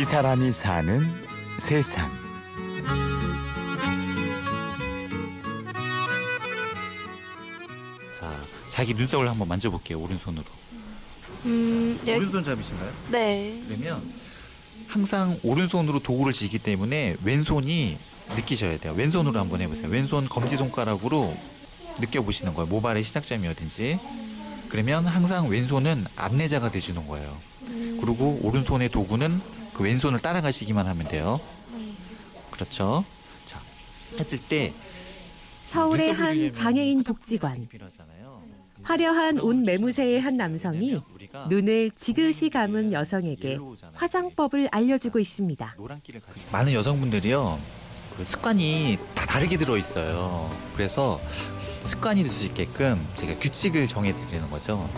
이 사람이 사는 세상. 자, 자기 눈썹을 한번 만져볼게요. 오른손으로. 음, 여기, 오른손 잡이신가요? 네. 그러면 항상 오른손으로 도구를 쥐기 때문에 왼손이 느끼셔야 돼요. 왼손으로 한번 해보세요. 왼손 검지 손가락으로 느껴보시는 거예요. 모발의 시작점이 어딘지. 그러면 항상 왼손은 안내자가 돼주는 거예요. 그리고 오른손의 도구는 그 왼손을 따라가시기만 하면 돼요. 그렇죠. 자, 했을 때 서울의 한 장애인 복지관. 필요하잖아요. 화려한 옷 매무새의 한 남성이 눈을 지그시 감은 여성에게. 화장법을 알려주고 있습니다. 많은 여성분들이요 그 습관이 다 다르게 들어 있어요. 그래서 습관이 될 수 있게끔 제가 규칙을 정해 드리는 거죠.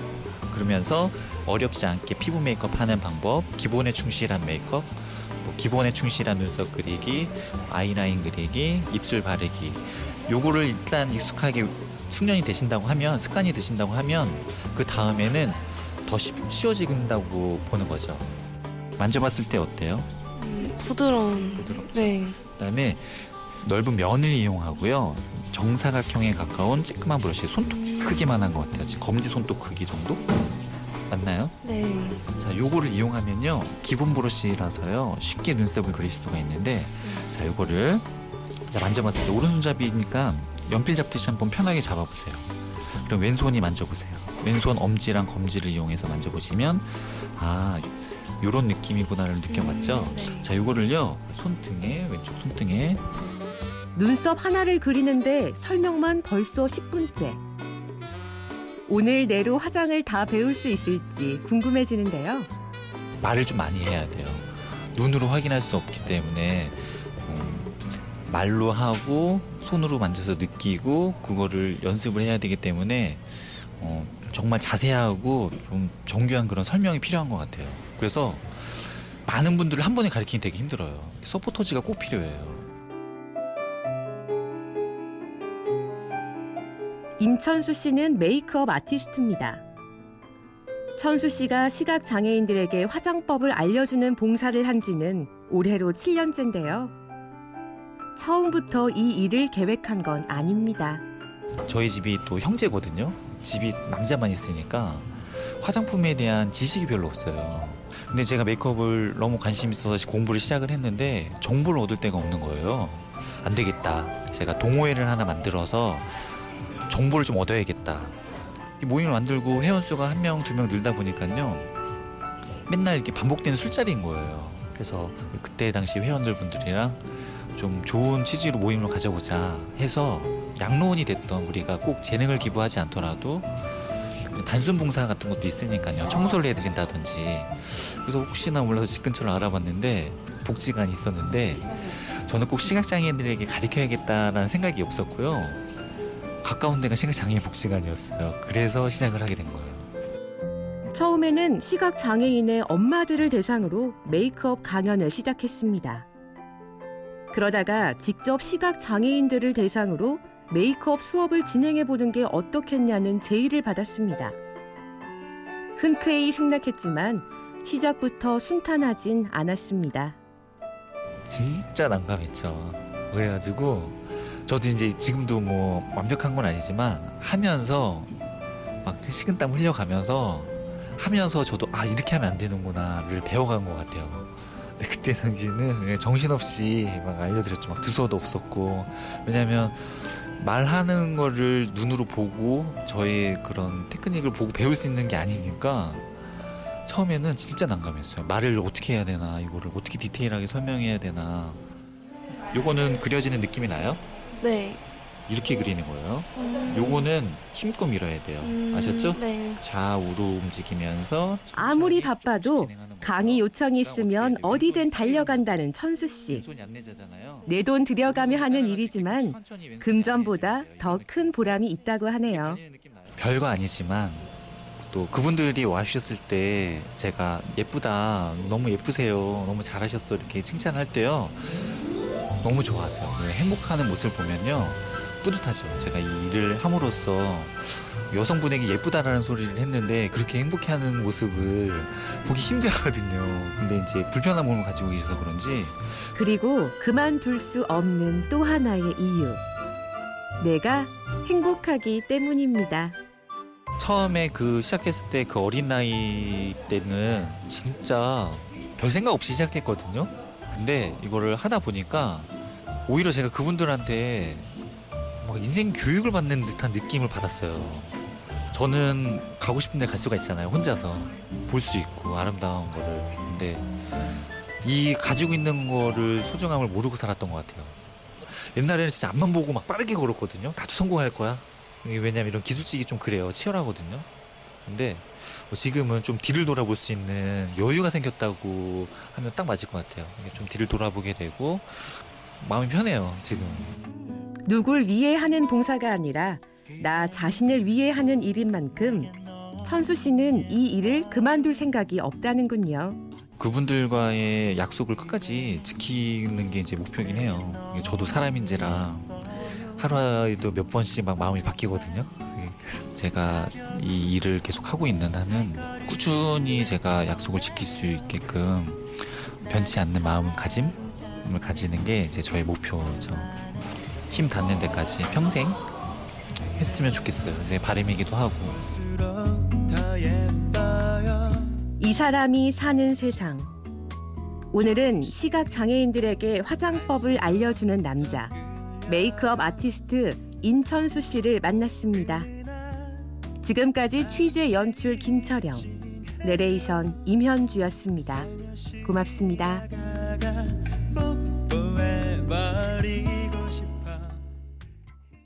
그러면서 어렵지 않게 피부 메이크업 하는 방법, 기본에 충실한 메이크업, 뭐 기본에 충실한 눈썹 그리기, 아이라인 그리기, 입술 바르기. 요거를 일단 익숙하게 숙련이 되신다고 하면 습관이 드신다고 하면 그 다음에는 더 쉬, 쉬워진다고 보는 거죠. 만져봤을 때 어때요? 음, 부드러운. 부드럽죠? 네. 그다음에 넓은 면을 이용하고요. 정사각형에 가까운 찌끄만 브러쉬 손톱 크기만 한 것 같아요. 지금 검지 손톱 크기 정도? 맞나요? 네. 자, 요거를 이용하면요. 기본 브러쉬라서요. 쉽게 눈썹을 그릴 수가 있는데 자, 요거를 자, 만져봤을 때 오른손잡이니까 연필 잡듯이 한번 편하게 잡아보세요. 그럼 왼손이 만져보세요. 왼손 엄지랑 검지를 이용해서 만져보시면 아, 요런 느낌이구나를 느껴봤죠? 음, 네. 자, 요거를요. 손등에 왼쪽 손등에 눈썹 하나를 그리는데 설명만 벌써 10분째. 오늘 내로 화장을 다 배울 수 있을지 궁금해지는데요. 말을 좀 많이 해야 돼요. 눈으로 확인할 수 없기 때문에 음, 말로 하고 손으로 만져서 느끼고 그거를 연습을 해야 되기 때문에 어, 정말 자세하고 좀 정교한 그런 설명이 필요한 것 같아요. 그래서 많은 분들을 한 번에 가르치기 되게 힘들어요. 서포터즈가 꼭 필요해요. 임천수 씨는 메이크업 아티스트입니다. 천수 씨가 시각 장애인들에게 화장법을 알려주는 봉사를 한 지는 올해로 7년째인데요. 처음부터 이 일을 계획한 건 아닙니다. 저희 집이 또 형제거든요. 집이 남자만 있으니까 화장품에 대한 지식이 별로 없어요. 근데 제가 메이크업을 너무 관심 있어서 공부를 시작을 했는데 정보를 얻을 데가 없는 거예요. 안 되겠다. 제가 동호회를 하나 만들어서 정보를 좀 얻어야겠다. 이 모임을 만들고 회원수가 한 명, 두 명 늘다 보니까요. 맨날 이렇게 반복되는 술자리인 거예요. 그래서 그때 당시 회원들 분들이랑 좀 좋은 취지로 모임을 가져보자 해서 양로원이 됐던 우리가 꼭 재능을 기부하지 않더라도 단순 봉사 같은 것도 있으니까요. 청소를 해드린다든지. 그래서 혹시나 몰라서 집 근처를 알아봤는데 복지관이 있었는데 저는 꼭 시각장애인들에게 가르쳐야겠다라는 생각이 없었고요. 가까운 데가 시각장애인 복지관이었어요. 그래서 시작을 하게 된 거예요. 처음에는 시각 장애인의 엄마들을 대상으로 메이크업 강연을 시작했습니다. 그러다가 직접 시각 장애인들을 대상으로 메이크업 수업을 진행해 보는 게 어떻겠냐는 제의를 받았습니다. 흔쾌히 승낙했지만 시작부터 순탄하진 않았습니다. 진짜 난감했죠. 그래가지고 저도 이제 지금도 뭐 완벽한 건 아니지만 하면서 막 식은땀 흘려가면서 하면서 저도 아 이렇게 하면 안 되는구나를 배워간 것 같아요. 근데 그때 당시에는 정신없이 막 알려드렸죠. 막 두서도 없었고 왜냐하면 말하는 거를 눈으로 보고 저의 그런 테크닉을 보고 배울 수 있는 게 아니니까 처음에는 진짜 난감했어요. 말을 어떻게 해야 되나 이거를 어떻게 디테일하게 설명해야 되나 요거는 그려지는 느낌이 나요? 네. 이렇게 그리는 거예요. 음, 요거는 힘껏 밀어야 돼요. 음, 아셨죠? 네. 좌우로 움직이면서 아무리 바빠도. 강의 요청이 있으면 어디든 달려간다는 천수 씨. 내 돈 들여가며 하는 일이지만 금전보다. 더 큰 보람이 있다고 하네요. 별거 아니지만 또 그분들이 와주셨을 때 제가 예쁘다 너무 예쁘세요 너무 잘하셨어 이렇게 칭찬할 때요 너무 좋아하세요 그 행복하는 모습을 보면요 뿌듯하죠. 제가 이 일을 함으로써 여성분에게 예쁘다라는 소리를 했는데 그렇게 행복해하는 모습을 보기 힘들거든요. 근데 이제 불편한 몸을 가지고 계셔서 그런지 그리고 그만둘 수 없는 또 하나의 이유. 내가 행복하기 때문입니다. 처음에 그 시작했을 때 그 어린 나이 때는 진짜 별 생각 없이 시작했거든요. 근데 이거를 하다 보니까 오히려 제가 그분들한테 막 인생 교육을 받는 듯한 느낌을 받았어요. 저는 가고 싶은 데 갈 수가 있잖아요. 혼자서 볼 수 있고 아름다운 거를. 근데 이 가지고 있는 거를 소중함을 모르고 살았던 것 같아요. 옛날에는 진짜 앞만 보고 막 빠르게 걸었거든요. 나도 성공할 거야. 왜냐면 이런 기술직이 좀 그래요. 치열하거든요. 근데 뭐 지금은 좀 뒤를 돌아볼 수 있는 여유가 생겼다고 하면 딱 맞을 것 같아요. 좀 뒤를 돌아보게 되고 마음이 편해요. 지금. 누굴 위해 하는 봉사가 아니라 나 자신을 위해 하는 일인 만큼 천수 씨는 이 일을 그만둘 생각이 없다는군요. 그분들과의 약속을 끝까지 지키는 게 이제 목표긴 해요. 저도 사람인지라 하루에도 몇 번씩 막 마음이 바뀌거든요. 이게 제가 이 일을 계속 하고 있는 한은 꾸준히 제가 약속을 지킬 수 있게끔 변치 않는 마음가짐 을 가지는 게 이제 저의 목표죠. 힘 닿는 데까지 평생 했으면 좋겠어요. 제 바람이기도 하고. 이 사람이 사는 세상. 오늘은 시각 장애인들에게 화장법을 알려주는 남자, 메이크업 아티스트 인천수 씨를 만났습니다. 지금까지 취재 연출 김철영, 내레이션 임현주였습니다. 고맙습니다.